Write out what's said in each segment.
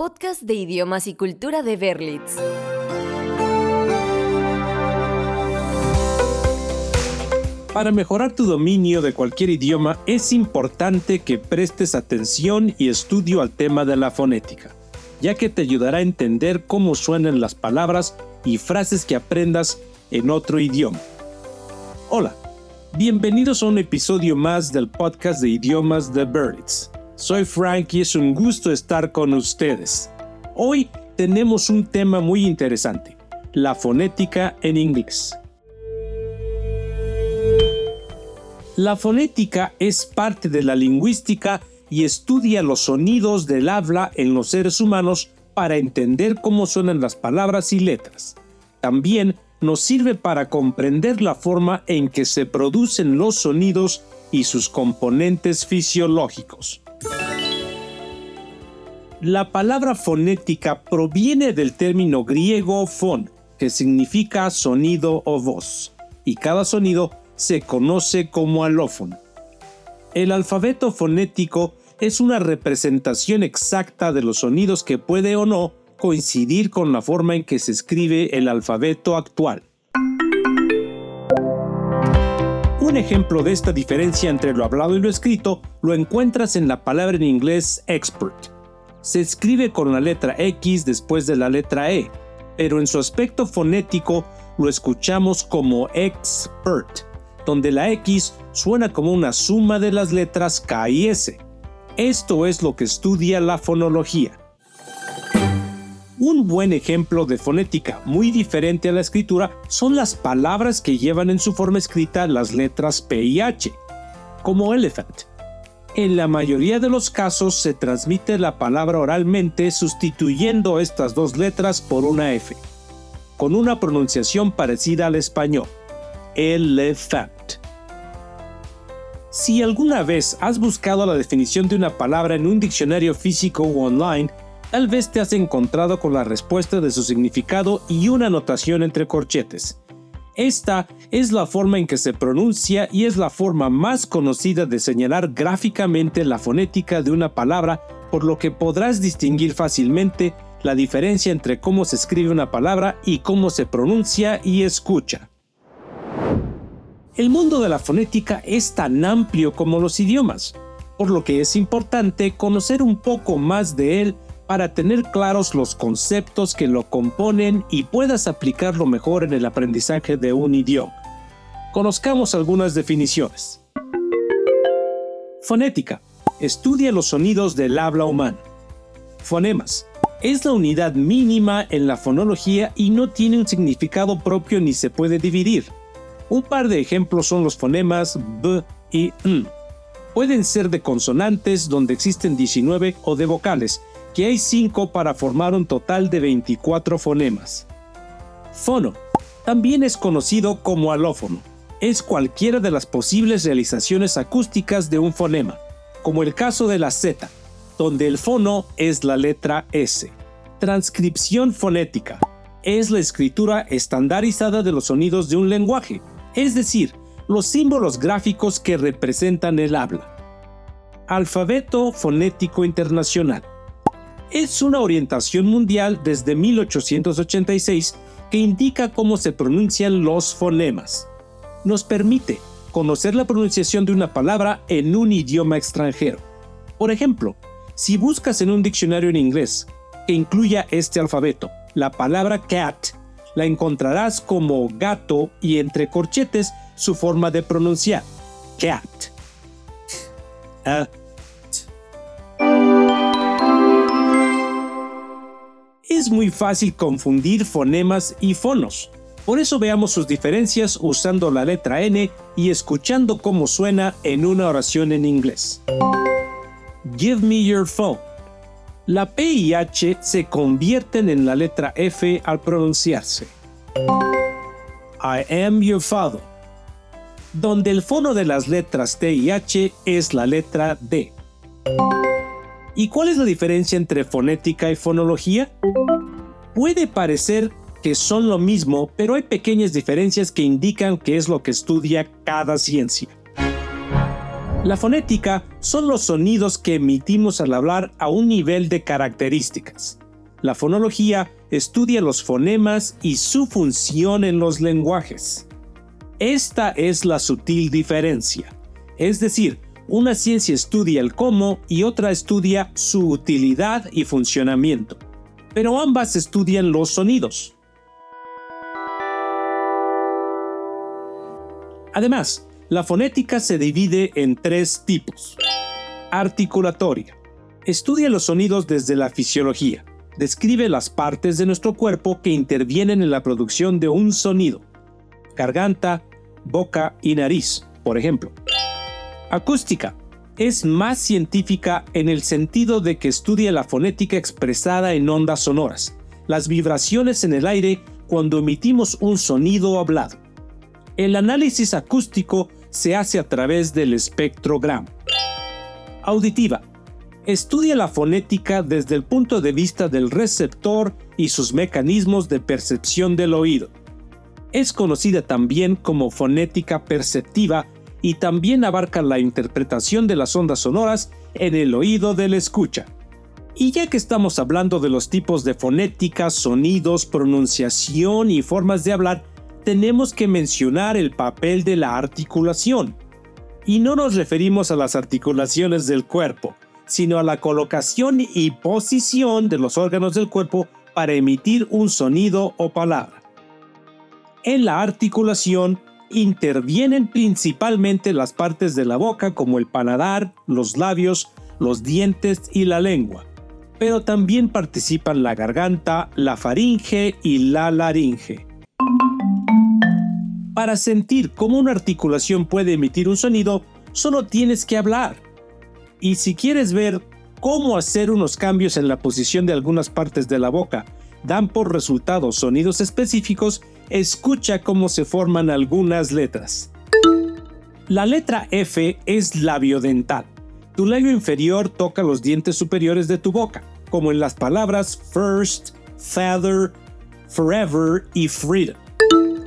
Podcast de idiomas y cultura de Berlitz. Para mejorar tu dominio de cualquier idioma es importante que prestes atención y estudio al tema de la fonética, ya que te ayudará a entender cómo suenan las palabras y frases que aprendas en otro idioma. Hola, bienvenidos a un episodio más del podcast de idiomas de Berlitz. Soy Frank y es un gusto estar con ustedes. Hoy tenemos un tema muy interesante, la fonética en inglés. La fonética es parte de la lingüística y estudia los sonidos del habla en los seres humanos para entender cómo suenan las palabras y letras. También nos sirve para comprender la forma en que se producen los sonidos y sus componentes fisiológicos. La palabra fonética proviene del término griego fon, que significa sonido o voz, y cada sonido se conoce como alófono. El alfabeto fonético es una representación exacta de los sonidos que puede o no coincidir con la forma en que se escribe el alfabeto actual. Un ejemplo de esta diferencia entre lo hablado y lo escrito lo encuentras en la palabra en inglés expert. Se escribe con la letra X después de la letra E, pero en su aspecto fonético lo escuchamos como expert donde la X suena como una suma de las letras K y S. Esto es lo que estudia la fonología. Un buen ejemplo de fonética muy diferente a la escritura son las palabras que llevan en su forma escrita las letras P y H, como elephant. En la mayoría de los casos se transmite la palabra oralmente sustituyendo estas dos letras por una F, con una pronunciación parecida al español elephant. Si alguna vez has buscado la definición de una palabra en un diccionario físico o online, tal vez te has encontrado con la respuesta de su significado y una anotación entre corchetes. Esta es la forma en que se pronuncia y es la forma más conocida de señalar gráficamente la fonética de una palabra, por lo que podrás distinguir fácilmente la diferencia entre cómo se escribe una palabra y cómo se pronuncia y escucha. El mundo de la fonética es tan amplio como los idiomas, por lo que es importante conocer un poco más de él para tener claros los conceptos que lo componen y puedas aplicarlo mejor en el aprendizaje de un idioma. Conozcamos algunas definiciones. Fonética. Estudia los sonidos del habla humana. Fonemas. Es la unidad mínima en la fonología y no tiene un significado propio ni se puede dividir. Un par de ejemplos son los fonemas b y n. Pueden ser de consonantes donde existen 19 o de vocales, que hay 5 para formar un total de 24 fonemas. Fono. También es conocido como alófono. Es cualquiera de las posibles realizaciones acústicas de un fonema, como el caso de la Z, donde el fono es la letra S. Transcripción fonética. Es la escritura estandarizada de los sonidos de un lenguaje, es decir, los símbolos gráficos que representan el habla. Alfabeto Fonético Internacional. Es una orientación mundial desde 1886 que indica cómo se pronuncian los fonemas. Nos permite conocer la pronunciación de una palabra en un idioma extranjero. Por ejemplo, si buscas en un diccionario en inglés que incluya este alfabeto, la palabra cat la encontrarás como gato y entre corchetes su forma de pronunciar, cat. Es muy fácil confundir fonemas y fonos. Por eso veamos sus diferencias usando la letra N y escuchando cómo suena en una oración en inglés. Give me your phone. La P y H se convierten en la letra F al pronunciarse. I am your father, donde el fono de las letras T y H es la letra D. ¿Y cuál es la diferencia entre fonética y fonología? Puede parecer que son lo mismo, pero hay pequeñas diferencias que indican que es lo que estudia cada ciencia. La fonética son los sonidos que emitimos al hablar a un nivel de características. La fonología estudia los fonemas y su función en los lenguajes. Esta es la sutil diferencia. Es decir, una ciencia estudia el cómo y otra estudia su utilidad y funcionamiento. Pero ambas estudian los sonidos. Además, la fonética se divide en tres tipos. Articulatoria. Estudia los sonidos desde la fisiología. Describe las partes de nuestro cuerpo que intervienen en la producción de un sonido. Garganta, boca y nariz, por ejemplo. Acústica. Es más científica en el sentido de que estudia la fonética expresada en ondas sonoras, las vibraciones en el aire cuando emitimos un sonido hablado. El análisis acústico se hace a través del espectrograma. Auditiva. Estudia la fonética desde el punto de vista del receptor y sus mecanismos de percepción del oído. Es conocida también como fonética perceptiva y también abarca la interpretación de las ondas sonoras en el oído del escucha. Y ya que estamos hablando de los tipos de fonética, sonidos, pronunciación y formas de hablar, tenemos que mencionar el papel de la articulación. Y no nos referimos a las articulaciones del cuerpo, sino a la colocación y posición de los órganos del cuerpo para emitir un sonido o palabra. En la articulación intervienen principalmente las partes de la boca como el paladar, los labios, los dientes y la lengua, pero también participan la garganta, la faringe y la laringe. Para sentir cómo una articulación puede emitir un sonido, solo tienes que hablar. Y si quieres ver cómo hacer unos cambios en la posición de algunas partes de la boca dan por resultado sonidos específicos, escucha cómo se forman algunas letras. La letra F es labio dental. Tu labio inferior toca los dientes superiores de tu boca, como en las palabras first, feather, forever y freedom.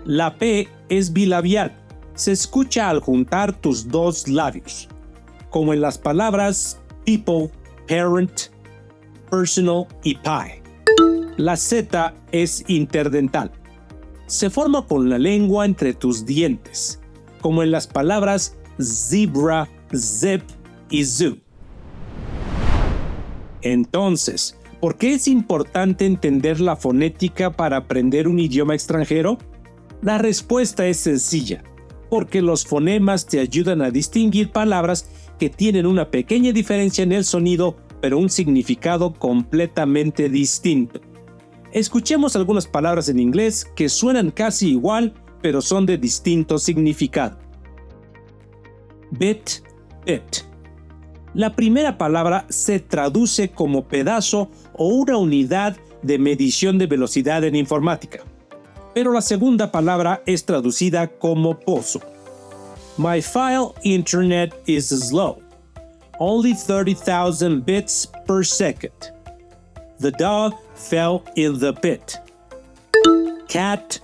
La P es bilabial. Se escucha al juntar tus dos labios, como en las palabras people, parent, personal y pie. La Z es interdental. Se forma con la lengua entre tus dientes, como en las palabras zebra, zip y zoo. Entonces, ¿por qué es importante entender la fonética para aprender un idioma extranjero? La respuesta es sencilla, porque los fonemas te ayudan a distinguir palabras que tienen una pequeña diferencia en el sonido, pero un significado completamente distinto. Escuchemos algunas palabras en inglés que suenan casi igual, pero son de distinto significado. Bit, bit. La primera palabra se traduce como pedazo o una unidad de medición de velocidad en informática pero la segunda palabra es traducida como pozo. My file internet is slow. Only 30,000 bits per second. The dog fell in the pit. Cat,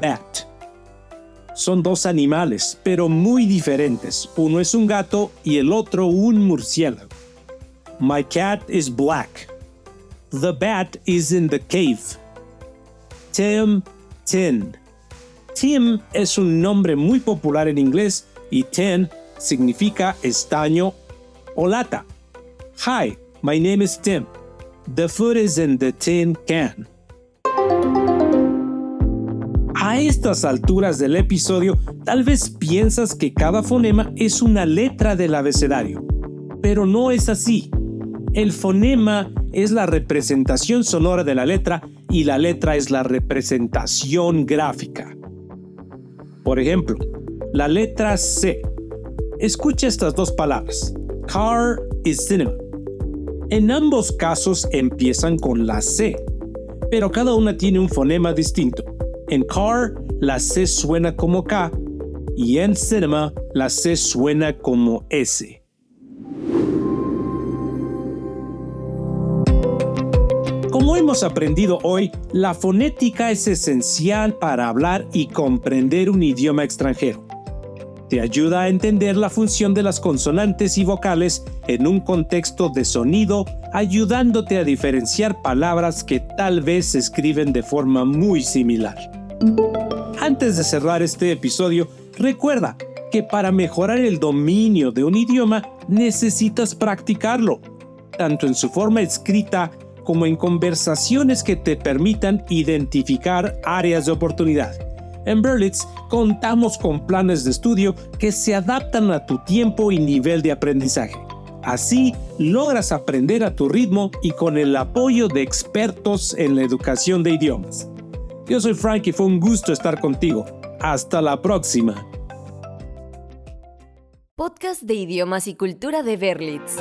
bat. Son dos animales, pero muy diferentes. Uno es un gato y el otro un murciélago. My cat is black. The bat is in the cave. Tim Tin. Tim es un nombre muy popular en inglés y tin significa estaño o lata. Hi, my name is Tim. The food is in the tin can. A estas alturas del episodio, tal vez piensas que cada fonema es una letra del abecedario, pero no es así. El fonema es la representación sonora de la letra y la letra es la representación gráfica. Por ejemplo, la letra C. Escucha estas dos palabras, car y cinema. En ambos casos empiezan con la C, pero cada una tiene un fonema distinto. En car, la C suena como K y en cinema, la C suena como S. Como hemos aprendido hoy, la fonética es esencial para hablar y comprender un idioma extranjero. Te ayuda a entender la función de las consonantes y vocales en un contexto de sonido, ayudándote a diferenciar palabras que tal vez se escriben de forma muy similar. Antes de cerrar este episodio, recuerda que para mejorar el dominio de un idioma necesitas practicarlo, tanto en su forma escrita como en conversaciones que te permitan identificar áreas de oportunidad. En Berlitz contamos con planes de estudio que se adaptan a tu tiempo y nivel de aprendizaje. Así logras aprender a tu ritmo y con el apoyo de expertos en la educación de idiomas. Yo soy Frank y fue un gusto estar contigo. Hasta la próxima. Podcast de idiomas y cultura de Berlitz.